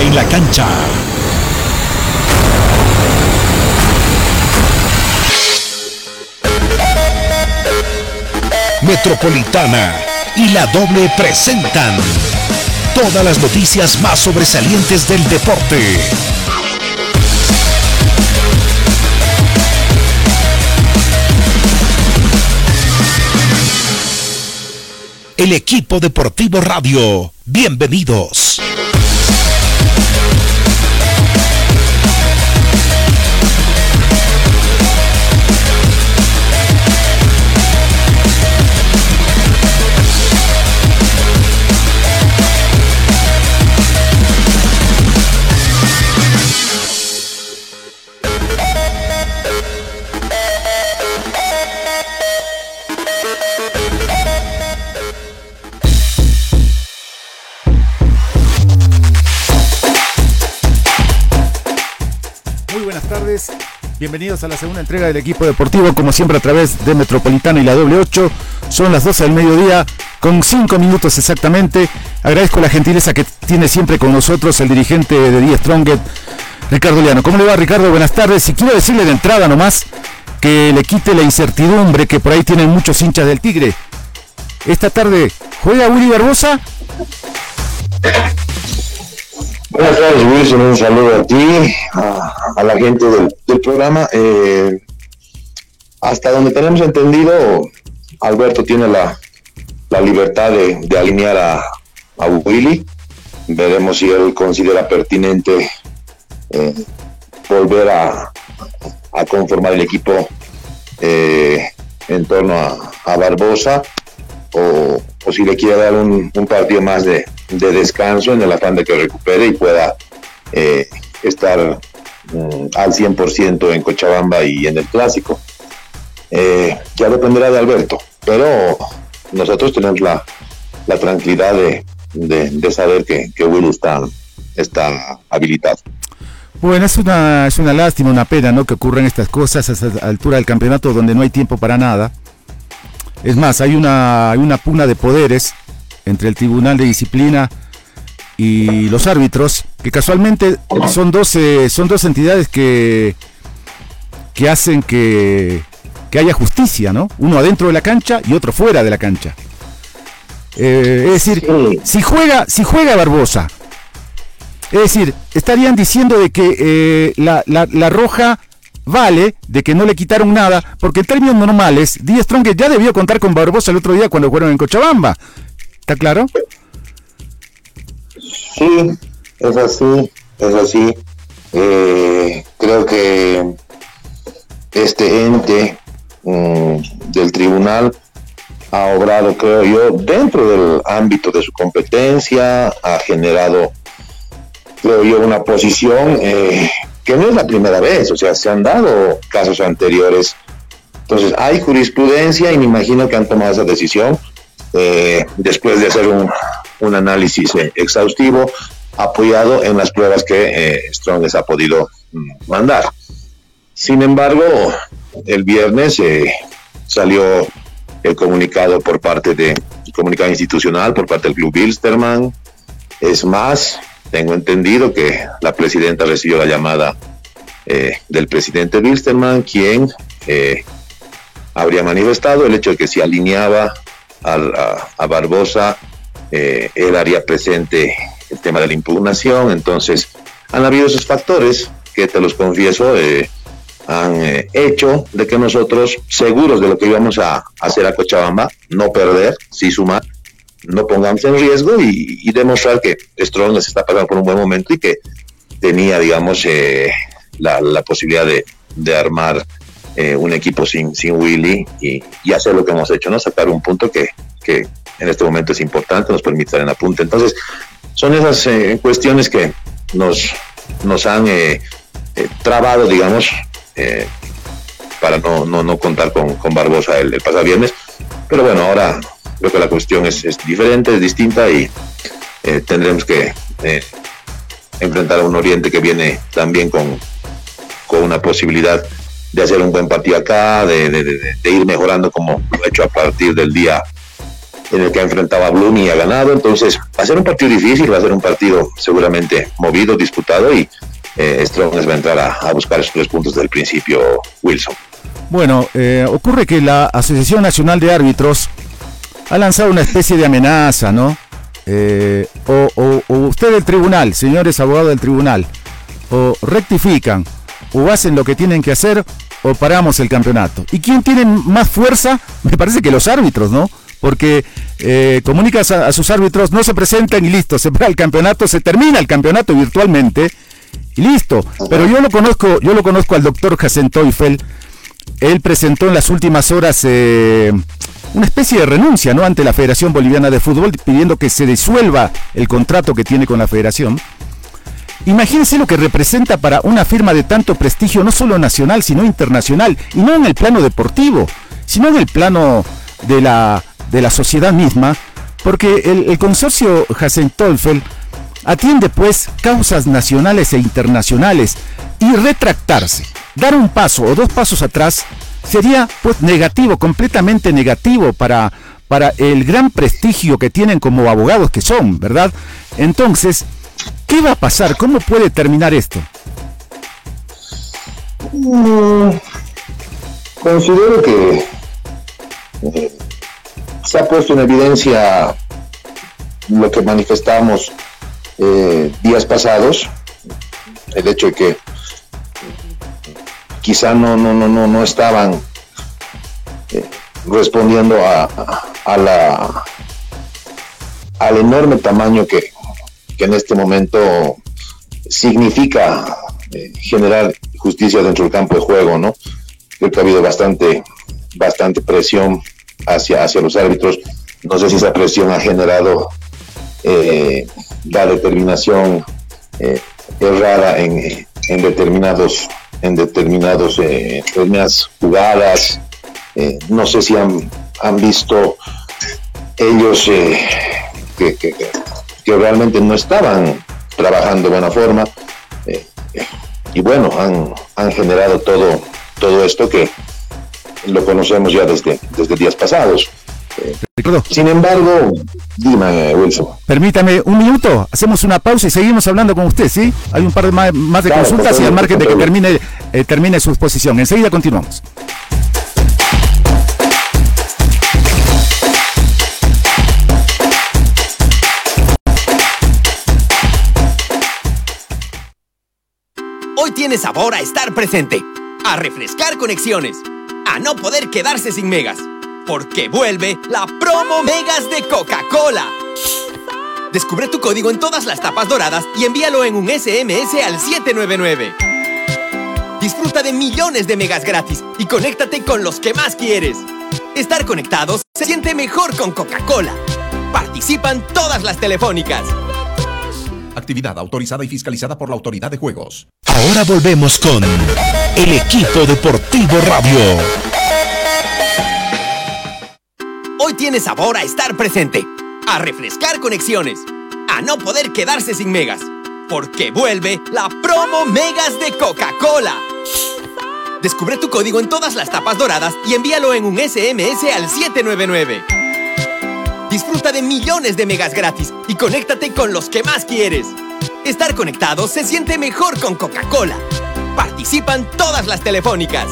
en la cancha. Metropolitana y la doble presentan todas las noticias más sobresalientes del deporte. El equipo deportivo radio. Bienvenidos. Bienvenidos a la segunda entrega del equipo deportivo, como siempre a través de Metropolitana y la W8. Son las 12 del mediodía, con 5 minutos exactamente. Agradezco la gentileza que tiene siempre con nosotros el dirigente de Die Stronget, Ricardo Liano. ¿Cómo le va, Ricardo? Buenas tardes. Y quiero decirle de entrada nomás que le quite la incertidumbre que por ahí tienen muchos hinchas del Tigre. Esta tarde, ¿juega Willy Barbosa? Buenas tardes, Wilson. Un saludo a ti, a, la gente del, programa. Eh, hasta donde tenemos entendido, Alberto tiene la, libertad de, alinear a, a, Willy. Veremos si él considera pertinente eh, volver a, conformar el equipo eh, en torno a, Barbosa o, si le quiere dar un partido más de, de descanso en el afán de que recupere y pueda eh, estar mm, al 100% en Cochabamba y en el clásico. Ya dependerá de Alberto, pero nosotros tenemos la, tranquilidad de, saber que, que Will está habilitado. Bueno, es una, es una lástima, una pena, ¿no? Que ocurran estas cosas a esta altura del campeonato donde no hay tiempo para nada. Es más, hay una, hay una pugna de poderes entre el Tribunal de Disciplina y los árbitros, que casualmente son dos, son dos entidades que, que hacen que, que haya justicia, ¿no? Uno adentro de la cancha y otro fuera de la cancha. Eh, es decir, si juega, si juega Barbosa, es decir, estarían diciendo de que eh, la, la, roja vale, de que no le quitaron nada, porque en términos normales, Díaz Strong ya debió contar con Barbosa el otro día cuando fueron en Cochabamba. ¿Está claro? Sí, es así, es así. Eh, creo que este ente mm, del tribunal ha obrado, creo yo, dentro del ámbito de su competencia, ha generado, creo yo, una posición eh, que no es la primera vez, o sea, se han dado casos anteriores. Entonces, hay jurisprudencia y me imagino que han tomado esa decisión eh, después de hacer un, un análisis eh, exhaustivo apoyado en las pruebas que eh, Strong ha podido mm, mandar. Sin embargo, el viernes eh, salió el comunicado por parte de comunicado institucional por parte del club Bilsterman. Es más, tengo entendido que la presidenta recibió la llamada del presidente Bilsterman, quien habría manifestado el hecho de que se alineaba a, Barbosa, eh, él haría presente el tema de la impugnación, entonces han habido esos factores que te los confieso, eh, han eh, hecho de que nosotros, seguros de lo que íbamos a hacer a Cochabamba, no perder, sí sumar, no pongamos en riesgo y, demostrar que Strong se está pasando por un buen momento y que tenía, digamos, la, posibilidad de, de armar eh, un equipo sin, sin Willy y, hacer lo que hemos hecho, ¿no? Sacar un punto que, en este momento es importante, nos permite estar en la punta. Entonces, son esas eh, cuestiones que nos, nos han eh, trabado, digamos, para no, no, contar con, con Barbosa el, pasado viernes. Pero bueno, ahora creo que la cuestión es, diferente, es distinta y tendremos que enfrentar a un Oriente que viene también con, con una posibilidad de hacer un buen partido acá, de, ir mejorando como lo he hecho a partir del día en el que ha enfrentado a Bloom y ha ganado. Entonces, va a ser un partido difícil, va a ser un partido seguramente movido, disputado y eh, Strong va a entrar a, buscar esos tres puntos del principio, Wilson. Bueno, eh, ocurre que la Asociación Nacional de Árbitros ha lanzado una especie de amenaza, ¿no? Eh, o, o, usted del tribunal, señores abogados del tribunal, o rectifican, o hacen lo que tienen que hacer, o paramos el campeonato. ¿Y quién tiene más fuerza? Me parece que los árbitros, ¿no? Porque eh, comunicas a, sus árbitros, no se presentan y listo, se para el campeonato, se termina el campeonato virtualmente y listo. Pero yo lo conozco, yo lo conozco al doctor Jacen Teufel. Él presentó en las últimas horas eh, una especie de renuncia ¿no? ante la Federación Boliviana de Fútbol, pidiendo que se disuelva el contrato que tiene con la federación. Imagínense lo que representa para una firma de tanto prestigio, no solo nacional, sino internacional, y no en el plano deportivo, sino en el plano de la, de la sociedad misma, porque el, consorcio Hassen Tolfel atiende pues causas nacionales e internacionales y retractarse, dar un paso o dos pasos atrás sería pues negativo, completamente negativo para, para el gran prestigio que tienen como abogados que son, ¿verdad? Entonces, ¿qué va a pasar? ¿Cómo puede terminar esto? Mm, considero que eh, se ha puesto en evidencia lo que manifestamos eh, días pasados, el hecho de que quizá no, no, no, no, no estaban eh, respondiendo a, a, la al enorme tamaño que, en este momento significa eh, generar justicia dentro del campo de juego, ¿no? Creo que ha habido bastante, bastante presión hacia, hacia los árbitros. No sé si esa presión ha generado eh, la determinación errada en, en determinados en determinados, eh, jugadas. Eh, no sé si han, han visto ellos eh, que, que, que, realmente no estaban trabajando de buena forma. Eh, y bueno, han, han generado todo, todo esto que lo conocemos ya desde, desde días pasados. Sin embargo, dime, Wilson. Permítame un minuto, hacemos una pausa y seguimos hablando con usted, ¿sí? Hay un par de más, de consultas y al margen de que termine, eh, termine su exposición. Enseguida continuamos. Hoy tiene sabor a estar presente, a refrescar conexiones, a no poder quedarse sin megas porque vuelve la promo Megas de Coca-Cola. Descubre tu código en todas las tapas doradas y envíalo en un SMS al 799. Disfruta de millones de megas gratis y conéctate con los que más quieres. Estar conectados se siente mejor con Coca-Cola. Participan todas las telefónicas. Actividad autorizada y fiscalizada por la Autoridad de Juegos. Ahora volvemos con el equipo deportivo radio. Tiene sabor a estar presente, a refrescar conexiones, a no poder quedarse sin megas, porque vuelve la promo Megas de Coca-Cola. Descubre tu código en todas las tapas doradas y envíalo en un SMS al 799. Disfruta de millones de megas gratis y conéctate con los que más quieres. Estar conectado se siente mejor con Coca-Cola. Participan todas las telefónicas.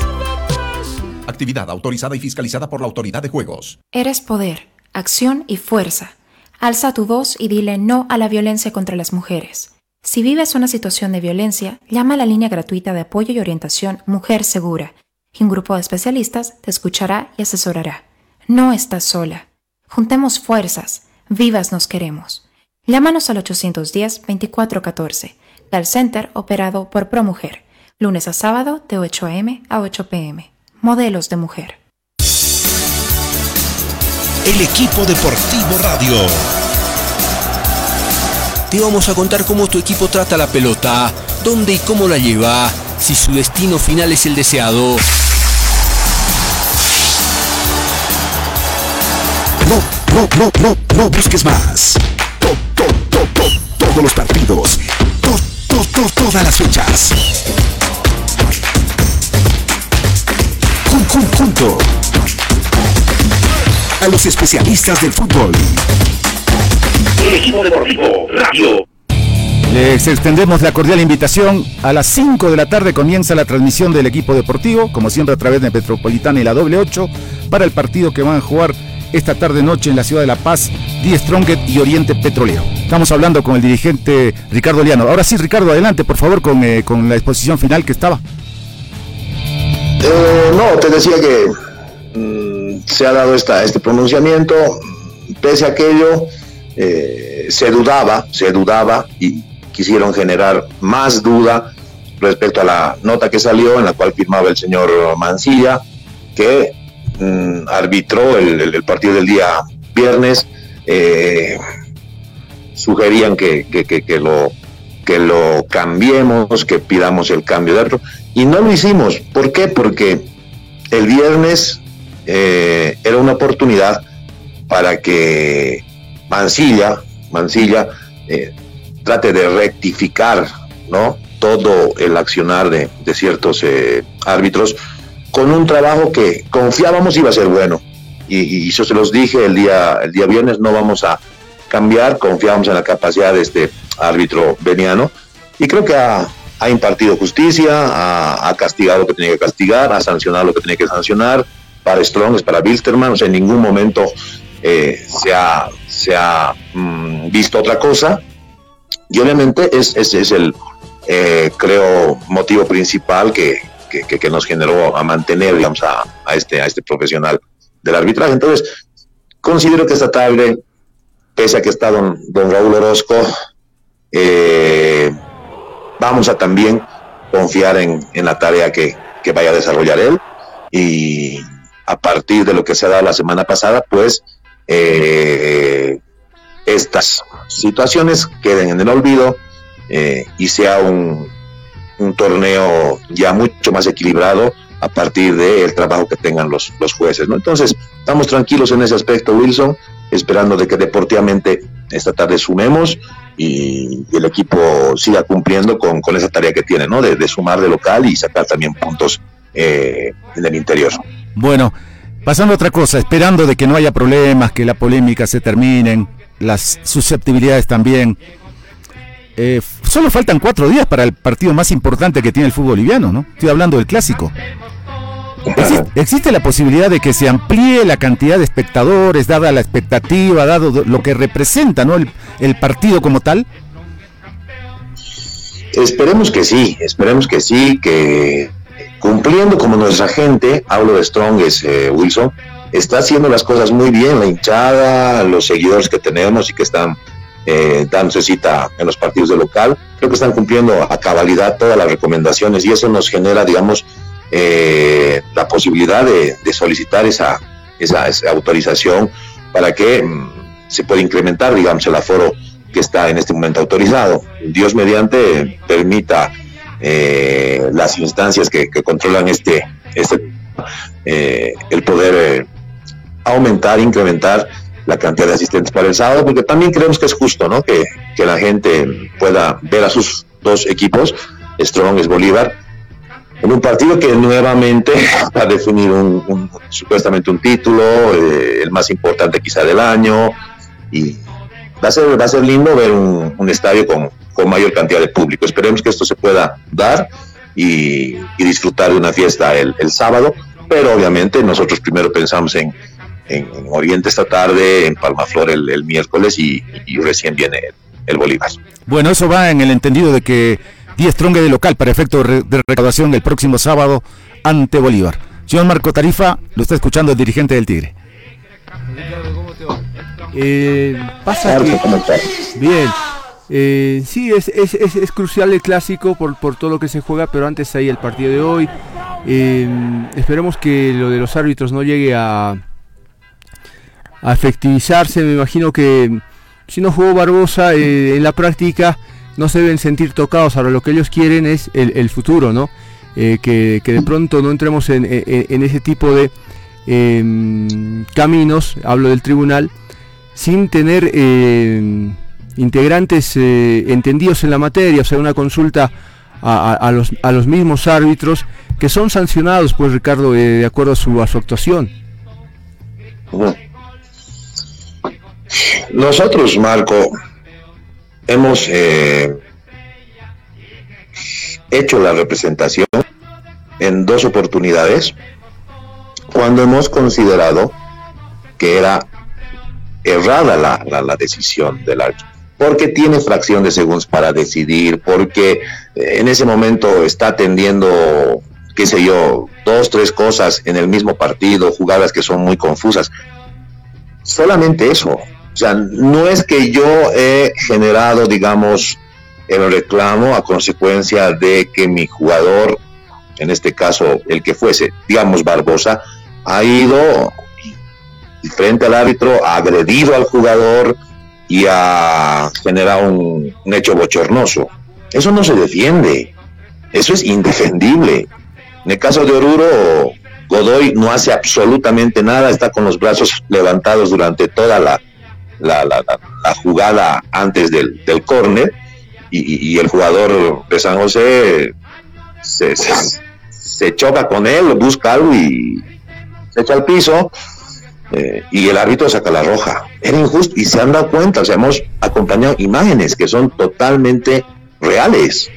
Actividad autorizada y fiscalizada por la Autoridad de Juegos. Eres poder, acción y fuerza. Alza tu voz y dile no a la violencia contra las mujeres. Si vives una situación de violencia, llama a la línea gratuita de apoyo y orientación Mujer Segura y un grupo de especialistas te escuchará y asesorará. No estás sola. Juntemos fuerzas. Vivas nos queremos. Llámanos al 810-2414, del Center operado por ProMujer, lunes a sábado de 8 a.m. a 8 p.m modelos de mujer. El equipo deportivo radio. Te vamos a contar cómo tu equipo trata la pelota, dónde y cómo la lleva, si su destino final es el deseado. No, no, no, no, no busques más. todos los partidos. todas las fechas. Junto a los especialistas del fútbol. El equipo deportivo Radio. Les extendemos la cordial invitación. A las 5 de la tarde comienza la transmisión del equipo deportivo, como siempre a través de Metropolitana y la doble 8, para el partido que van a jugar esta tarde noche en la ciudad de La Paz, Die Stronget y Oriente Petrolero. Estamos hablando con el dirigente Ricardo Liano. Ahora sí, Ricardo, adelante, por favor, con, eh, con la exposición final que estaba. Eh, no, te decía que mm, se ha dado esta, este pronunciamiento, pese a aquello, eh, se dudaba, se dudaba y quisieron generar más duda respecto a la nota que salió en la cual firmaba el señor Mancilla, que mm, arbitró el, partido del día viernes, eh, sugerían que, que, lo, que lo cambiemos, que pidamos el cambio de árbitro, y no lo hicimos. ¿Por qué? Porque el viernes eh, era una oportunidad para que Mancilla, Mancilla eh, trate de rectificar ¿no? todo el accionar de, ciertos eh, árbitros con un trabajo que confiábamos iba a ser bueno. Y, y, eso se los dije el día, el día viernes, no vamos a cambiar, confiábamos en la capacidad de este árbitro veniano y creo que ha, impartido justicia, ha, castigado lo que tenía que castigar, ha sancionado lo que tenía que sancionar, para Strong, para Bilsterman, o sea, en ningún momento eh, se ha, se ha mm, visto otra cosa. Y obviamente ese es, es, el, eh, creo, motivo principal que, que, nos generó a mantener, digamos, a, a, este, a este profesional del arbitraje. Entonces, considero que esta tarde, pese a que está don, don Raúl Orozco, eh, vamos a también confiar en, en la tarea que, que, vaya a desarrollar él. Y a partir de lo que se ha dado la semana pasada, pues eh, estas situaciones queden en el olvido eh, y sea un, un, torneo ya mucho más equilibrado a partir del trabajo que tengan los, los jueces. ¿no? Entonces, estamos tranquilos en ese aspecto, Wilson, esperando de que deportivamente esta tarde sumemos y, el equipo siga cumpliendo con, con, esa tarea que tiene, ¿no? De, sumar de local y sacar también puntos eh, en el interior. Bueno, pasando a otra cosa, esperando de que no haya problemas, que la polémica se terminen, las susceptibilidades también. Eh, solo faltan cuatro días para el partido más importante que tiene el fútbol boliviano, ¿no? Estoy hablando del clásico. ¿Existe, la posibilidad de que se amplíe la cantidad de espectadores, dada la expectativa, dado lo que representa ¿no? el, partido como tal? Esperemos que sí, esperemos que sí, que cumpliendo como nuestra gente, hablo de Strong, es eh, Wilson, está haciendo las cosas muy bien, la hinchada, los seguidores que tenemos y que están eh, dándose cita en los partidos de local, creo que están cumpliendo a cabalidad todas las recomendaciones y eso nos genera, digamos, eh, la posibilidad de, solicitar esa, esa, autorización para que mm, se pueda incrementar, digamos, el aforo que está en este momento autorizado. Dios mediante permita eh, las instancias que, controlan este, este eh, el poder aumentar, incrementar la cantidad de asistentes para el sábado, porque también creemos que es justo, ¿no? Que, que la gente pueda ver a sus dos equipos, Strong es Bolívar, en un partido que nuevamente va a definir un, supuestamente un título, eh, el más importante quizá del año, y va a ser, va a ser lindo ver un, estadio con, mayor cantidad de público. Esperemos que esto se pueda dar y, disfrutar de una fiesta el, sábado, pero obviamente nosotros primero pensamos en, en, Oriente esta tarde, en Palmaflor el, el miércoles y, recién viene el, el Bolívar. Bueno, eso va en el entendido de que 10 Stronge de local para efecto de recaudación el próximo sábado ante Bolívar. Señor Marco Tarifa, lo está escuchando el dirigente del Tigre. Eh, pasa que, bien, eh, sí, es, es, es, crucial el clásico por, por, todo lo que se juega, pero antes ahí el partido de hoy. Eh, esperemos que lo de los árbitros no llegue a, a efectivizarse. Me imagino que si no jugó Barbosa en la práctica, no se deben sentir tocados, ahora lo que ellos quieren es el, futuro, ¿no? Eh, que, de pronto no entremos en, ese tipo de em, caminos, hablo del tribunal, sin tener em, integrantes eh, entendidos en la materia, o sea, una consulta a, los, a los mismos árbitros que son sancionados, pues Ricardo, eh, de acuerdo a su, actuación. Nosotros, Marco, hemos eh, hecho la representación en dos oportunidades cuando hemos considerado que era errada la, la, decisión del árbitro, porque tiene fracción de segundos para decidir, porque eh, en ese momento está atendiendo, qué sé yo, dos, tres cosas en el mismo partido, jugadas que son muy confusas. Solamente eso. O sea, no es que yo he generado, digamos, el reclamo a consecuencia de que mi jugador, en este caso el que fuese, digamos Barbosa, ha ido frente al árbitro, ha agredido al jugador y ha generado un, hecho bochornoso. Eso no se defiende, eso es indefendible. En el caso de Oruro, Godoy no hace absolutamente nada, está con los brazos levantados durante toda la, la, jugada antes del, del córner y, el jugador de San José se, choca con él, busca algo y se echa al piso eh, y el árbitro saca la roja. Era injusto y se han dado cuenta, o sea, hemos acompañado imágenes que son totalmente reales.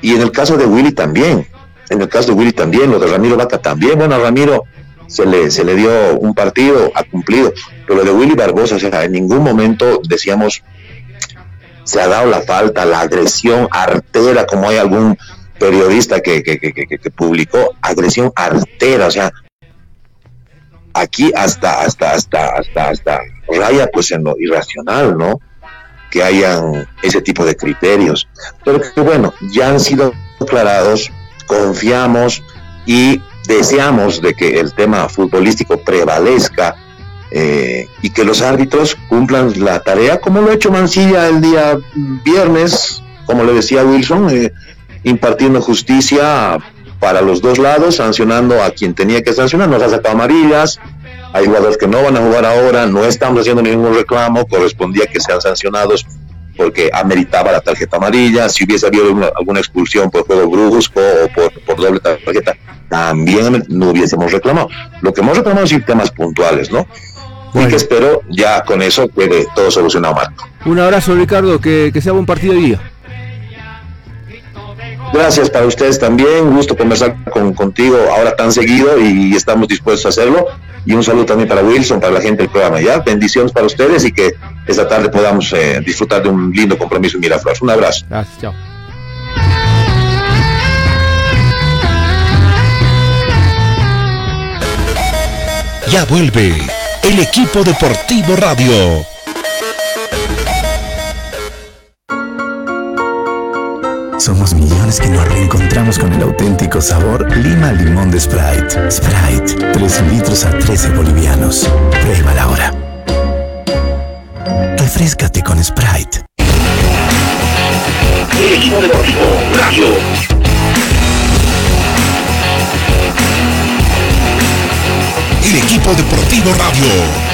Y en el caso de Willy también, en el caso de Willy también, lo de Ramiro Vaca también, bueno, Ramiro se le, se le dio un partido, ha cumplido, pero lo de Willy Barbosa, o sea, en ningún momento decíamos, se ha dado la falta, la agresión artera, como hay algún periodista que, que, que, que publicó, agresión artera, o sea, aquí hasta, hasta, hasta, hasta, hasta raya pues en lo irracional, ¿no? Que hayan ese tipo de criterios. Pero que bueno, ya han sido aclarados, confiamos y deseamos de que el tema futbolístico prevalezca eh, y que los árbitros cumplan la tarea como lo ha hecho Mancilla el día viernes, como le decía Wilson, eh, impartiendo justicia para los dos lados, sancionando a quien tenía que sancionar, nos ha sacado amarillas, hay jugadores que no van a jugar ahora, no estamos haciendo ningún reclamo, correspondía que sean sancionados porque ameritaba la tarjeta amarilla, si hubiese habido alguna expulsión por juego brusco o por, doble tarjeta, también no hubiésemos reclamado. Lo que hemos reclamado son temas puntuales, ¿no? Y que espero ya con eso quede todo solucionado, Marco. Un abrazo, Ricardo, que, que sea buen partido día. Gracias para ustedes también, gusto conversar con, contigo ahora tan seguido y estamos dispuestos a hacerlo. Y un saludo también para Wilson, para la gente del programa. Ya, bendiciones para ustedes y que esta tarde podamos eh, disfrutar de un lindo compromiso en Miraflores. Un abrazo. Gracias, chao. Ya vuelve el equipo deportivo radio Somos millones que nos reencontramos con el auténtico sabor Lima Limón de Sprite. Sprite, 3 litros a 13 bolivianos. Pruébala ahora. Refrescate con Sprite. El equipo deportivo Radio. El equipo deportivo Radio.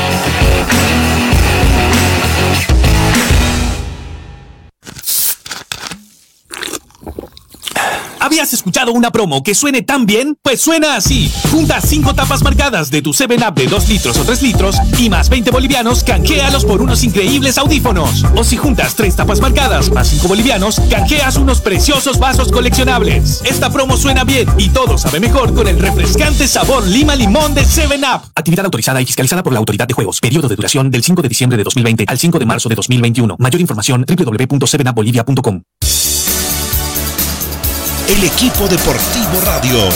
¿Habías escuchado una promo que suene tan bien? Pues suena así. Junta 5 tapas marcadas de tu 7-Up de 2 litros o 3 litros y más 20 bolivianos, canjealos por unos increíbles audífonos. O si juntas 3 tapas marcadas más 5 bolivianos, canjeas unos preciosos vasos coleccionables. Esta promo suena bien y todo sabe mejor con el refrescante sabor lima limón de 7-Up. Actividad autorizada y fiscalizada por la Autoridad de Juegos. Periodo de duración del 5 de diciembre de 2020 al 5 de marzo de 2021. Mayor información www.7upbolivia.com el equipo deportivo radio.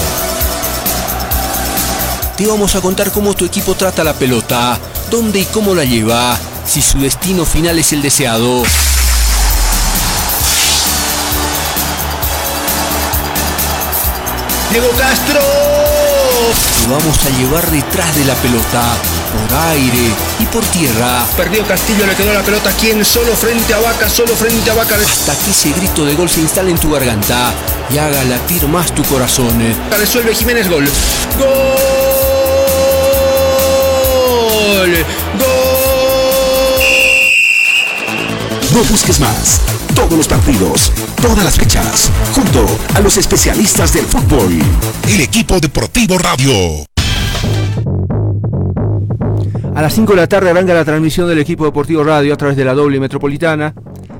Te vamos a contar cómo tu equipo trata la pelota, dónde y cómo la lleva, si su destino final es el deseado. Diego Castro. Te vamos a llevar detrás de la pelota, por aire y por tierra. Perdió Castillo, le quedó la pelota quien solo frente a Vaca, solo frente a Vaca. Hasta que ese grito de gol se instale en tu garganta y haga latir más tu corazón. Resuelve Jiménez gol. ¡Gol! ¡Gol! No busques más. Todos los partidos, todas las fechas, junto a los especialistas del fútbol. El equipo deportivo radio. A las 5 de la tarde arranca la transmisión del equipo deportivo radio a través de la doble metropolitana.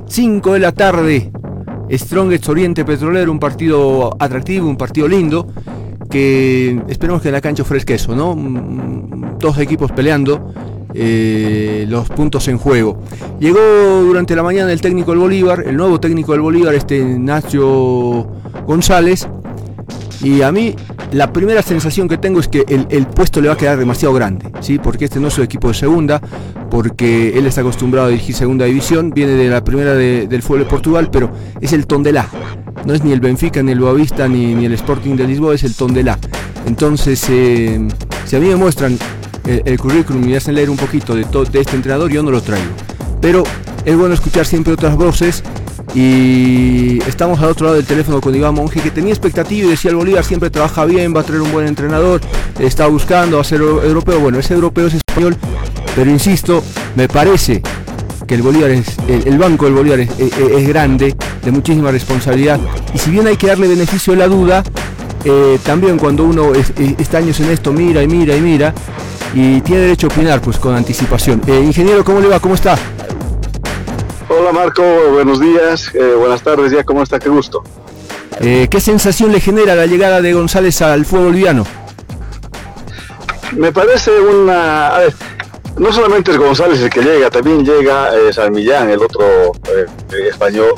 5 de la tarde, Strongest Oriente Petrolero, un partido atractivo, un partido lindo, que esperemos que en la cancha ofrezca eso, ¿no? Mm, dos equipos peleando eh, los puntos en juego. Llegó durante la mañana el técnico del Bolívar, el nuevo técnico del Bolívar, este Nacho González, y a mí la primera sensación que tengo es que el, puesto le va a quedar demasiado grande, ¿sí? porque este no es su equipo de segunda, porque él está acostumbrado a dirigir segunda división, viene de la primera del fútbol de Portugal, pero es el Tondelá. No es ni el Benfica, ni el Boavista, ni, ni el Sporting de Lisboa, es el Tondelá. Entonces, eh, si a mí me muestran el, currículum y me hacen leer un poquito de, de este entrenador, yo no lo traigo. Pero es bueno escuchar siempre otras voces y estamos al otro lado del teléfono con Iván Monge, que tenía expectativa y decía el Bolívar siempre trabaja bien, va a traer un buen entrenador, está buscando, va a ser europeo. Bueno, ese europeo es español, pero insisto, me parece que el Bolívar es, el, banco del Bolívar es, grande, de muchísima responsabilidad. Y si bien hay que darle beneficio de la duda, eh, también cuando uno está años en esto, mira y mira y mira, y tiene derecho a opinar pues con anticipación. Eh, ingeniero, ¿cómo le va? ¿Cómo está? Hola Marco, buenos días, eh, buenas tardes, ya cómo está, qué gusto. Eh, ¿Qué sensación le genera la llegada de González al fútbol boliviano? Me parece una... A ver, no solamente es González el que llega, también llega eh, San Millán, el otro español,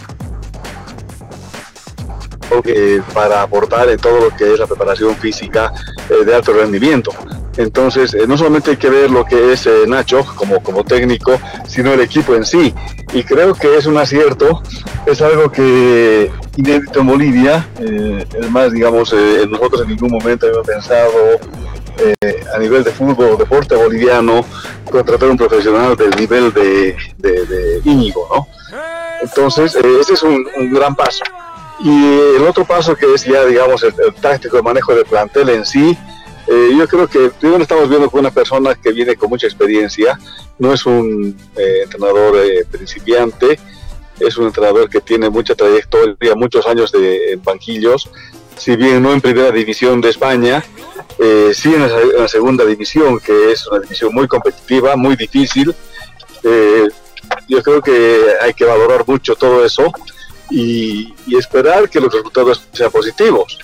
para aportar en todo lo que es la preparación física de alto rendimiento. Entonces, eh, no solamente hay que ver lo que es eh, Nacho como, como técnico, sino el equipo en sí. Y creo que es un acierto, es algo que inédito en Bolivia. Eh, es más, digamos, nosotros en ningún momento habíamos pensado a nivel de fútbol, deporte boliviano, contratar un profesional del nivel de, de, Íñigo, ¿no? Entonces, ese es un, gran paso. Y el otro paso que es ya, digamos, el, el táctico de manejo del plantel en sí, eh, yo creo que primero estamos viendo con una persona que viene con mucha experiencia, no es un eh, entrenador eh, principiante, es un entrenador que tiene mucha trayectoria, muchos años de, banquillos, si bien no en primera división de España, sí en la, segunda división, que es una división muy competitiva, muy difícil. yo creo que hay que valorar mucho todo eso y, y esperar que los resultados sean positivos.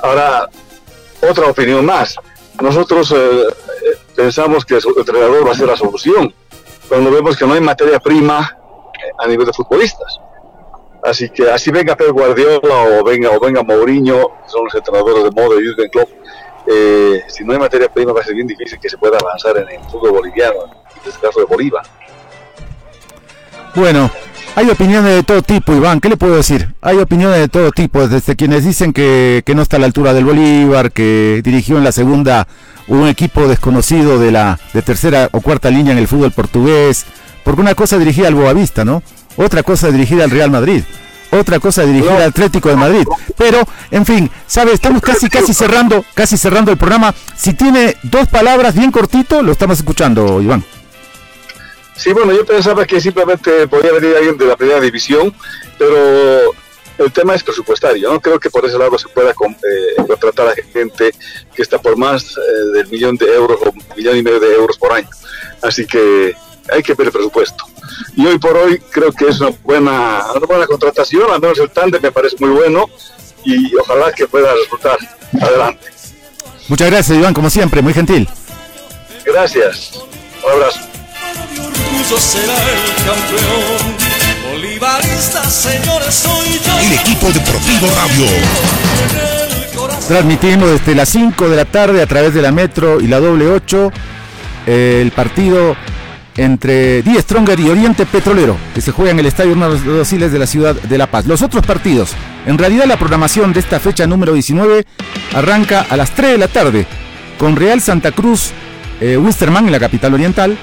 Ahora, otra opinión más. Nosotros eh, eh, pensamos que el entrenador va a ser la solución, cuando vemos que no hay materia prima eh, a nivel de futbolistas. Así que así venga Pep Guardiola o venga o venga Mourinho, son los entrenadores de modo de Jürgen Klopp, si no hay materia prima va a ser bien difícil que se pueda avanzar en el fútbol boliviano, en este caso de Bolívar. Bueno, hay opiniones de todo tipo, Iván, ¿qué le puedo decir? Hay opiniones de todo tipo, desde quienes dicen que, no está a la altura del Bolívar, que dirigió en la segunda un equipo desconocido de la de tercera o cuarta línea en el fútbol portugués, porque una cosa dirigida al Boavista, ¿no? Otra cosa dirigida al Real Madrid, otra cosa dirigida al Atlético de Madrid. Pero, en fin, sabe, estamos casi casi cerrando, casi cerrando el programa. Si tiene dos palabras bien cortito, lo estamos escuchando, Iván. Sí, bueno, yo pensaba que simplemente podía venir alguien de la primera división, pero el tema es presupuestario. No creo que por ese lado se pueda eh, contratar a gente que está por más eh, del millón de euros o millón y medio de euros por año. Así que hay que ver el presupuesto. Y hoy por hoy creo que es una buena, una buena contratación, al menos el tándem me parece muy bueno y ojalá que pueda resultar. Adelante. Muchas gracias, Iván, como siempre, muy gentil. Gracias. Un abrazo será el campeón. señores, soy yo. El equipo deportivo radio. Transmitiendo desde las 5 de la tarde a través de la Metro y la doble 8 el partido entre Die Stronger y Oriente Petrolero, que se juega en el Estadio Hermanos Dociles de la ciudad de La Paz. Los otros partidos, en realidad la programación de esta fecha número 19 arranca a las 3 de la tarde con Real Santa Cruz, eh, Wisterman en la capital oriental,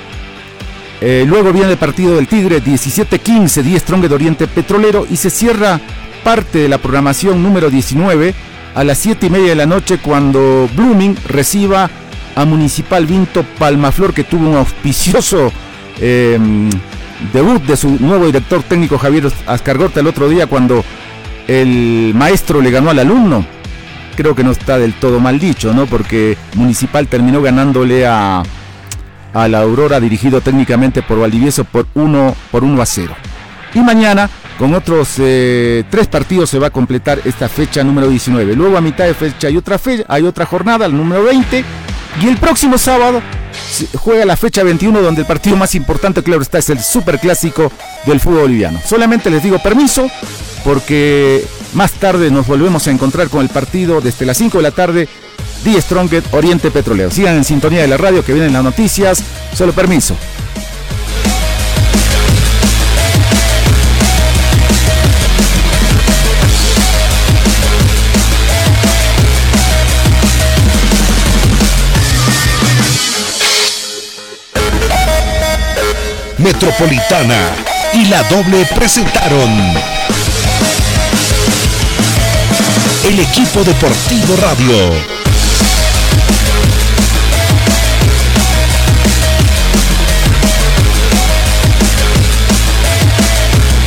eh, luego viene el partido del Tigre 17-15, 10 Strong de Oriente Petrolero y se cierra parte de la programación número 19 a las 7 y media de la noche cuando Blooming reciba a Municipal Vinto Palmaflor que tuvo un auspicioso em, debut de su nuevo director técnico Javier Ascargorta el otro día cuando el maestro le ganó al alumno. Creo que no está del todo mal dicho, ¿no? Porque Municipal terminó ganándole a a la Aurora dirigido técnicamente por Valdivieso por 1 por 1 a 0. Y mañana con otros eh, tres partidos se va a completar esta fecha número 19. Luego a mitad de fecha hay otra fecha, hay otra jornada, el número 20 y el próximo sábado juega la fecha 21 donde el partido más importante, claro está, es el superclásico del fútbol boliviano. Solamente les digo permiso porque más tarde nos volvemos a encontrar con el partido desde las 5 de la tarde. Die Stronget Oriente Petrolero. Sigan en sintonía de la radio que vienen las noticias. Solo permiso. Metropolitana y la doble presentaron el equipo deportivo radio